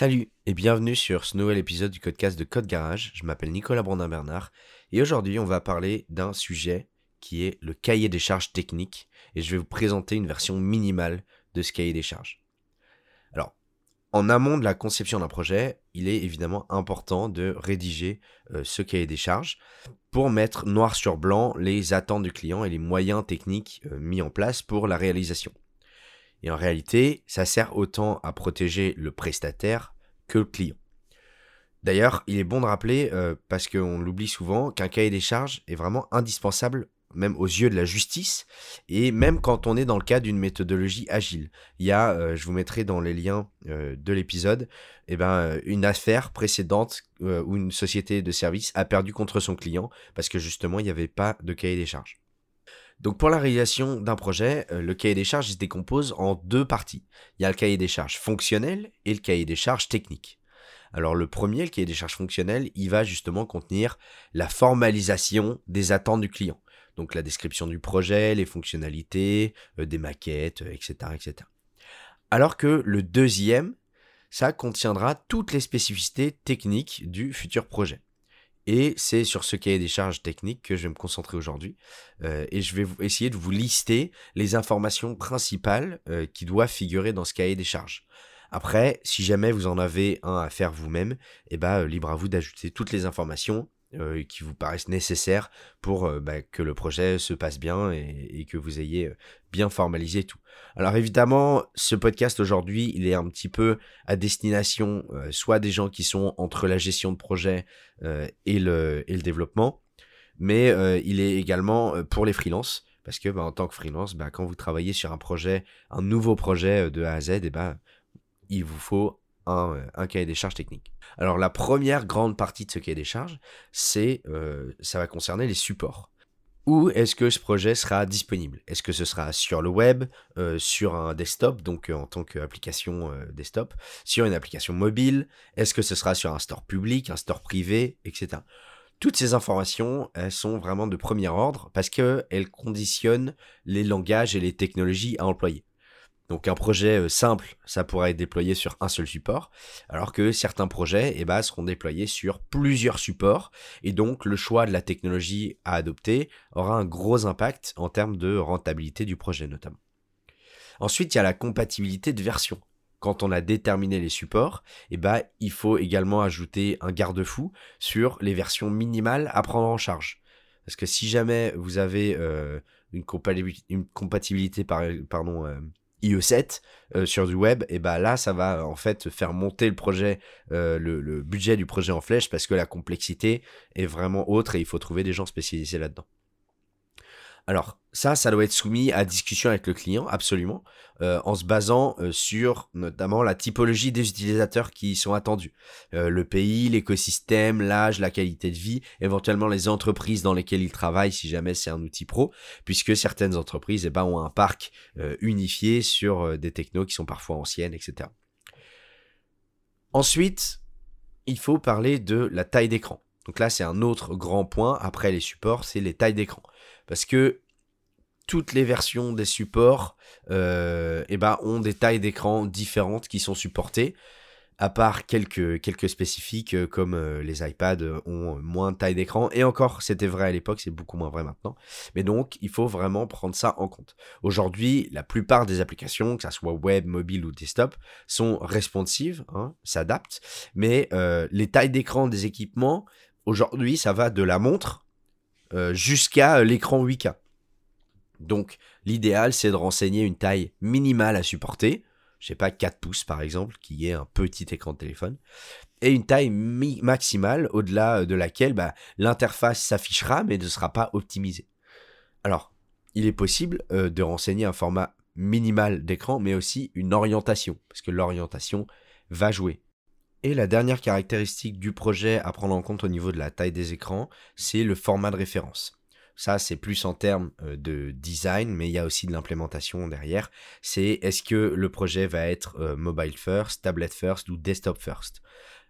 Salut et bienvenue sur ce nouvel épisode du Codecast de Code Garage. Je m'appelle Nicolas Brandin-Bernard et aujourd'hui on va parler d'un sujet qui est le cahier des charges techniques et je vais vous présenter une version minimale de ce cahier des charges. Alors, en amont de la conception d'un projet, il est évidemment important de rédiger euh, ce cahier des charges pour mettre noir sur blanc les attentes du client et les moyens techniques euh, mis en place pour la réalisation. Et en réalité, ça sert autant à protéger le prestataire que le client. D'ailleurs, il est bon de rappeler, euh, parce qu'on l'oublie souvent, qu'un cahier des charges est vraiment indispensable, même aux yeux de la justice, et même quand on est dans le cas d'une méthodologie agile. Il y a, euh, je vous mettrai dans les liens euh, de l'épisode, eh ben, une affaire précédente où une société de service a perdu contre son client, parce que justement, il n'y avait pas de cahier des charges. Donc pour la réalisation d'un projet, euh, le cahier des charges se décompose en deux parties. Il y a le cahier des charges fonctionnel et le cahier des charges techniques. Alors le premier, le cahier des charges fonctionnel, il va justement contenir la formalisation des attentes du client. Donc la description du projet, les fonctionnalités, euh, des maquettes, etc., euh, etc. Alors que le deuxième, ça contiendra toutes les spécificités techniques du futur projet. Et c'est sur ce cahier des charges techniques que je vais me concentrer aujourd'hui. Euh, et je vais essayer de vous lister les informations principales euh, qui doivent figurer dans ce cahier des charges. Après, si jamais vous en avez un à faire vous-même, eh ben, euh, libre à vous d'ajouter toutes les informations euh, qui vous paraissent nécessaires pour euh, bah, que le projet se passe bien et, que vous ayez euh, bien formalisé tout. Alors évidemment, ce podcast aujourd'hui, il est un petit peu à destination soit des gens qui sont entre la gestion de projet et, le, développement, mais il est également pour les freelances. Parce que bah, en tant que freelance, bah, quand vous travaillez sur un projet, un nouveau projet de A à Z, et ben il vous faut euh, un, cahier des charges technique. Alors la première grande partie de ce cahier des charges, c'est euh, ça va concerner les supports. Où est-ce que ce projet sera disponible? Est-ce que ce sera sur le web, euh, sur un desktop, donc en tant qu'application desktop, sur une application mobile? Est-ce que ce sera sur un store public, un store privé, etc. Toutes ces informations, elles sont vraiment de premier ordre parce qu'elles conditionnent les langages et les technologies à employer. Donc un projet euh, simple, ça pourra être déployé sur un seul support, alors que certains projets eh ben, seront déployés sur plusieurs supports, et donc le choix de la technologie à adopter aura un gros impact en termes de rentabilité du projet notamment. Ensuite, il y a la compatibilité de version. Quand on a déterminé les supports, eh ben, il faut également ajouter un garde-fou sur les versions minimales à prendre en charge. Parce que si jamais vous avez euh, une, compatibilité, pardon, euh, IE7 euh, sur du web, et bah là, ça va en fait faire monter le projet, euh, le, budget du projet en flèche parce que la complexité est vraiment autre et il faut trouver des gens spécialisés là-dedans. Alors, ça, ça doit être soumis à discussion avec le client, absolument, euh, en se basant euh, sur notamment la typologie des utilisateurs qui sont attendus. Euh, le pays, l'écosystème, l'âge, la qualité de vie, éventuellement les entreprises dans lesquelles ils travaillent si jamais c'est un outil pro, puisque certaines entreprises eh ben, ont un parc unifié sur des technos qui sont parfois anciennes, etc. Ensuite, il faut parler de la taille d'écran. Donc là, c'est un autre grand point après les supports, c'est les tailles d'écran. Parce que toutes les versions des supports euh, eh ben, ont des tailles d'écran différentes qui sont supportées. À part quelques, spécifiques euh, comme euh, les iPads ont moins de taille d'écran. Et encore, c'était vrai à l'époque, c'est beaucoup moins vrai maintenant. Mais donc, il faut vraiment prendre ça en compte. Aujourd'hui, la plupart des applications, que ce soit web, mobile ou desktop, sont responsives, hein, s'adaptent. Mais les tailles d'écran des équipements, aujourd'hui, ça va de la montre euh, jusqu'à l'écran 8K. Donc l'idéal c'est de renseigner une taille minimale à supporter, je sais pas 4 pouces par exemple, qui est un petit écran de téléphone, et une taille maximale au-delà de laquelle bah, l'interface s'affichera mais ne sera pas optimisée. Alors, il est possible euh, de renseigner un format minimal d'écran, mais aussi une orientation, parce que l'orientation va jouer. Et la dernière caractéristique du projet à prendre en compte au niveau de la taille des écrans, c'est le format de référence. Ça, c'est plus en termes euh, de design, mais il y a aussi de l'implémentation derrière. C'est est-ce que le projet va être euh, mobile first, tablet first ou desktop first?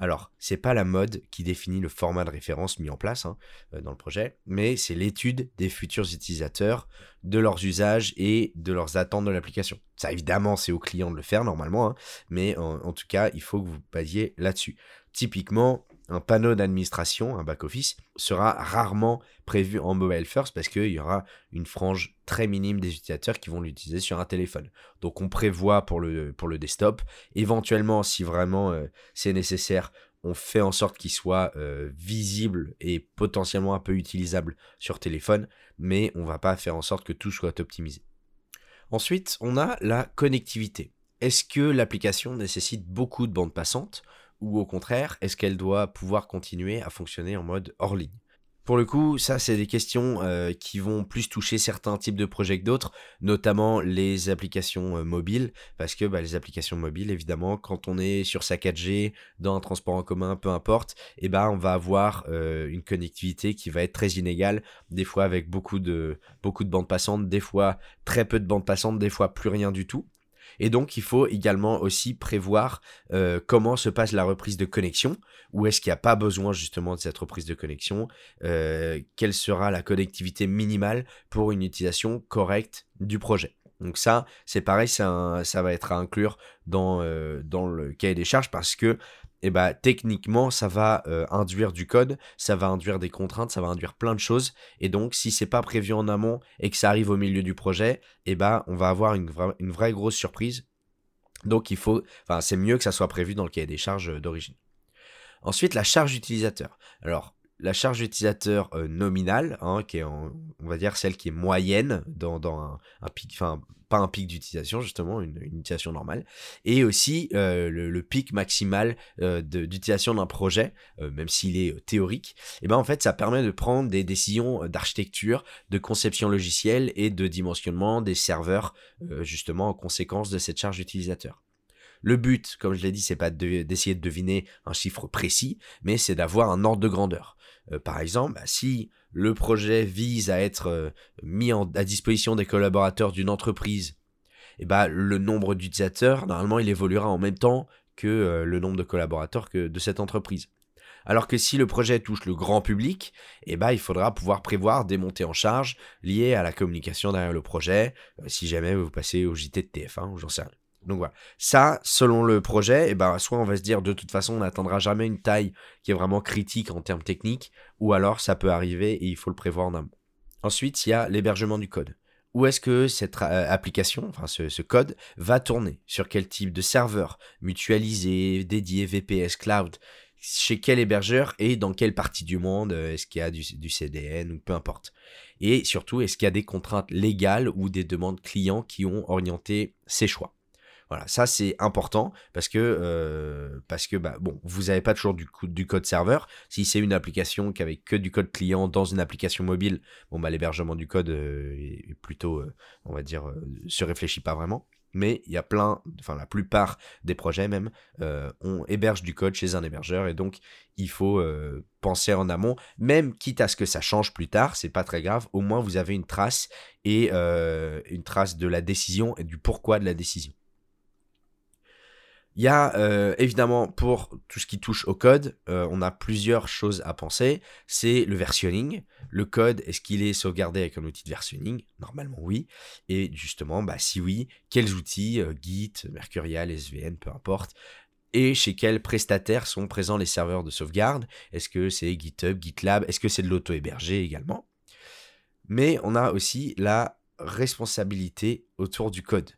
Alors, c'est pas la mode qui définit le format de référence mis en place hein, euh, dans le projet, mais c'est l'étude des futurs utilisateurs, de leurs usages et de leurs attentes de l'application. Ça, évidemment, c'est au client de le faire normalement, hein, mais en, tout cas, il faut que vous basiez là-dessus. Typiquement, un panneau d'administration, un back-office, sera rarement prévu en mobile first parce qu'il y aura une frange très minime des utilisateurs qui vont l'utiliser sur un téléphone. Donc on prévoit pour le, pour le desktop. Éventuellement, si vraiment euh, c'est nécessaire, on fait en sorte qu'il soit euh, visible et potentiellement un peu utilisable sur téléphone, mais on va pas faire en sorte que tout soit optimisé. Ensuite, on a la connectivité. Est-ce que l'application nécessite beaucoup de bandes passantes? Ou au contraire, est-ce qu'elle doit pouvoir continuer à fonctionner en mode hors ligne? Pour le coup, ça, c'est des questions euh, qui vont plus toucher certains types de projets que d'autres, notamment les applications euh, mobiles, parce que bah, les applications mobiles, évidemment, quand on est sur sa 4G, dans un transport en commun, peu importe, et eh ben, on va avoir euh, une connectivité qui va être très inégale, des fois avec beaucoup de, beaucoup de bandes passantes, des fois très peu de bandes passantes, des fois plus rien du tout. Et donc, il faut également aussi prévoir euh, comment se passe la reprise de connexion, ou est-ce qu'il n'y a pas besoin justement de cette reprise de connexion, euh, quelle sera la connectivité minimale pour une utilisation correcte du projet? Donc ça, c'est pareil, ça, va être à inclure dans, euh, dans le cahier des charges parce que eh bah, techniquement, ça va euh, induire du code, ça va induire des contraintes, ça va induire plein de choses. Et donc, si c'est pas prévu en amont et que ça arrive au milieu du projet, et eh bah, on va avoir une, vraie grosse surprise. Donc, il faut, enfin, c'est mieux que ça soit prévu dans le cahier des charges euh, d'origine. Ensuite, la charge utilisateur. Alors, la charge utilisateur euh, nominale, hein, qui est, on va dire, celle qui est moyenne dans, un, pic, pas un pic d'utilisation justement, une, utilisation normale, et aussi euh, le, pic maximal euh, d'utilisation d'un projet, euh, même s'il est théorique, et ben en fait ça permet de prendre des décisions d'architecture, de conception logicielle et de dimensionnement des serveurs justement en conséquence de cette charge utilisateur. Le but, comme je l'ai dit, c'est pas d'essayer de, deviner un chiffre précis, mais c'est d'avoir un ordre de grandeur. par exemple, bah, si le projet vise à être euh, mis à disposition des collaborateurs d'une entreprise, ben, le nombre d'utilisateurs, normalement, il évoluera en même temps que euh, le nombre de collaborateurs de cette entreprise. Alors que si le projet touche le grand public, eh ben, il faudra pouvoir prévoir des montées en charge liées à la communication derrière le projet, euh, si jamais vous passez au JT de TF1 ou j'en sais rien. Donc voilà. Ça, selon le projet, et eh ben, soit on va se dire de toute façon on n'atteindra jamais une taille qui est vraiment critique en termes techniques, ou alors ça peut arriver et il faut le prévoir en amont. Ensuite, il y a l'hébergement du code. Où est-ce que cette euh, application, enfin ce, code, va tourner? Sur quel type de serveur Mutualisé, dédié, VPS, cloud? Chez quel hébergeur et dans quelle partie du monde? Est-ce qu'il y a du, du CDN ou peu importe Et surtout, est-ce qu'il y a des contraintes légales ou des demandes clients qui ont orienté ces choix? Voilà, ça c'est important parce que euh, bah vous n'avez pas toujours du, du code serveur. Si c'est une application qui avait que du code client dans une application mobile, bon bah l'hébergement du code euh, est plutôt, euh, on va dire, se réfléchit pas vraiment. Mais il y a plein, enfin la plupart des projets même, on héberge du code chez un hébergeur et donc il faut penser en amont, même quitte à ce que ça change plus tard, c'est pas très grave. Au moins vous avez une trace et une trace de la décision et du pourquoi de la décision. Il y a euh, évidemment pour tout ce qui touche au code, euh, on a plusieurs choses à penser. C'est le versionning. Le code, est-ce qu'il est sauvegardé avec un outil de versionning? Normalement oui. Et justement, bah, si oui, quels outils euh, Git, Mercurial, SVN, peu importe. Et chez quels prestataires sont présents les serveurs de sauvegarde? Est-ce que c'est GitHub, GitLab? Est-ce que c'est de l'auto-hébergé également? Mais on a aussi la responsabilité autour du code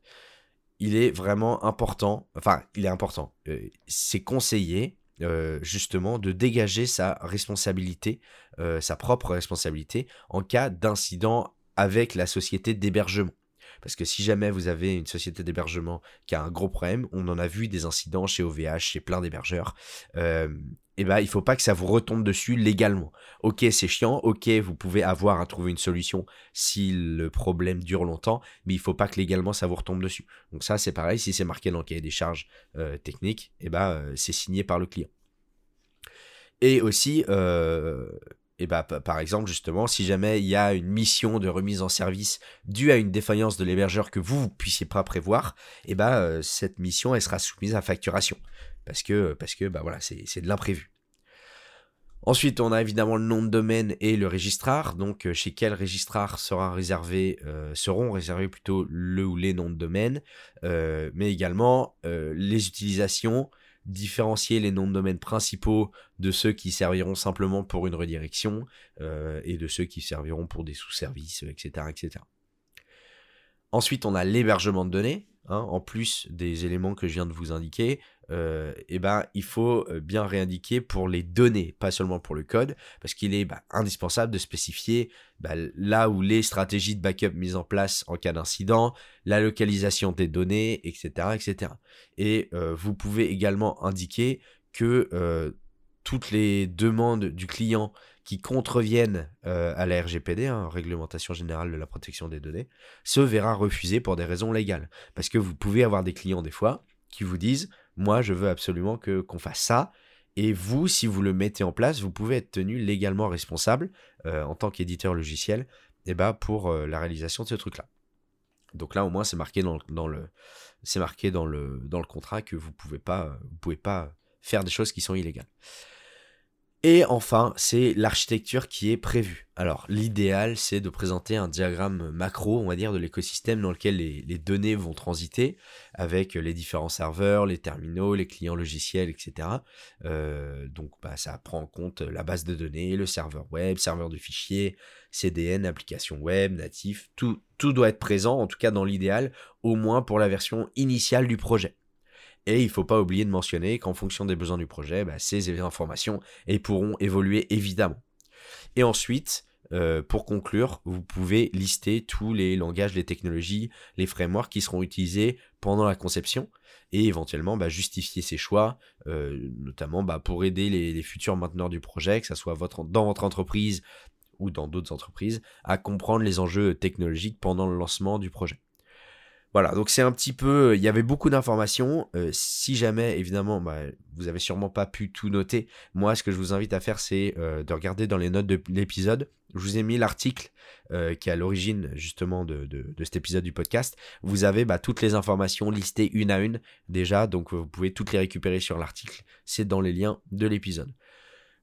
il est vraiment important, enfin, il est important, euh, c'est conseillé euh, justement de dégager sa responsabilité, euh, sa propre responsabilité en cas d'incident avec la société d'hébergement. Parce que si jamais vous avez une société d'hébergement qui a un gros problème, on en a vu des incidents chez OVH, chez plein d'hébergeurs, eh ben, il faut pas que ça vous retombe dessus légalement. Ok, c'est chiant, ok, vous pouvez avoir à trouver une solution si le problème dure longtemps, mais il faut pas que légalement ça vous retombe dessus. Donc ça, c'est pareil, si c'est marqué dans le cahier des charges euh, techniques, eh ben, euh, c'est signé par le client. Et aussi, euh, et bah, par exemple, justement, si jamais il y a une mission de remise en service due à une défaillance de l'hébergeur que vous ne puissiez pas prévoir, et bah, cette mission, sera soumise à facturation. Parce que, bah c'est de l'imprévu. Ensuite, on a évidemment le nom de domaine et le registrar. Donc, euh, chez quel registrar euh, seront réservés plutôt le ou les noms de domaine, euh, mais également les utilisations, différencier les noms de domaine principaux de ceux qui serviront simplement pour une redirection et de ceux qui serviront pour des sous-services, etc., etc. Ensuite, on a l'hébergement de données. Hein, en plus des éléments que je viens de vous indiquer, euh, eh ben, il faut euh, bien réindiquer pour les données, pas seulement pour le code, parce qu'il est bah, indispensable de spécifier bah, là où les stratégies de backup mises en place en cas d'incident, la localisation des données, etc. etc. Et euh, vous pouvez également indiquer que toutes les demandes du client qui contreviennent à la RGPD, hein, Réglementation Générale de la Protection des Données, se verra refuser pour des raisons légales. Parce que vous pouvez avoir des clients des fois qui vous disent moi je veux absolument que qu'on fasse ça et vous si vous le mettez en place vous pouvez être tenu légalement responsable euh, en tant qu'éditeur logiciel eh ben, pour euh, la réalisation de ce truc là donc là au moins c'est marqué dans, dans le c'est marqué dans le dans le contrat que vous pouvez pas vous pouvez pas faire des choses qui sont illégales et enfin, c'est l'architecture qui est prévue. Alors, l'idéal, c'est de présenter un diagramme macro, on va dire, de l'écosystème dans lequel les, données vont transiter, avec les différents serveurs, les terminaux, les clients logiciels, etc. Euh, donc, bah, ça prend en compte la base de données, le serveur web, serveur de fichiers, CDN, application web, natif, tout, tout doit être présent, en tout cas dans l'idéal, au moins pour la version initiale du projet. Et il ne faut pas oublier de mentionner qu'en fonction des besoins du projet, bah, ces informations pourront évoluer évidemment. Et ensuite, euh, pour conclure, vous pouvez lister tous les langages, les technologies, les frameworks qui seront utilisés pendant la conception et éventuellement bah, justifier ces choix, euh, notamment bah, pour aider les, futurs mainteneurs du projet, que ce soit dans votre entreprise ou dans d'autres entreprises, à comprendre les enjeux technologiques pendant le lancement du projet. Voilà, donc c'est un petit peu, il y avait beaucoup d'informations. Euh, si jamais, évidemment, bah, vous avez sûrement pas pu tout noter, moi, ce que je vous invite à faire, c'est euh, de regarder dans les notes de l'épisode. Je vous ai mis l'article euh, qui est à l'origine justement de, cet épisode du podcast. Vous avez bah, toutes les informations listées une à une déjà, donc vous pouvez toutes les récupérer sur l'article. C'est dans les liens de l'épisode.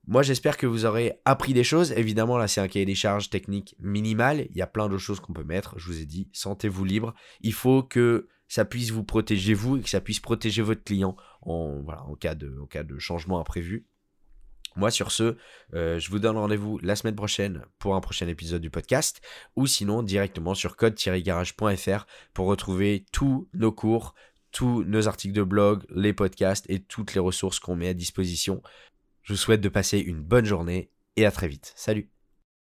Moi, j'espère que vous aurez appris des choses. Évidemment, là, c'est un cahier des charges technique minimal. Il y a plein d'autres choses qu'on peut mettre. Je vous ai dit, sentez-vous libre. Il faut que ça puisse vous protéger vous et que ça puisse protéger votre client en, cas de changement imprévu. Moi, sur ce, euh, je vous donne rendez-vous la semaine prochaine pour un prochain épisode du podcast ou sinon directement sur code-garage.fr pour retrouver tous nos cours, tous nos articles de blog, les podcasts et toutes les ressources qu'on met à disposition. Je vous souhaite de passer une bonne journée et à très vite. Salut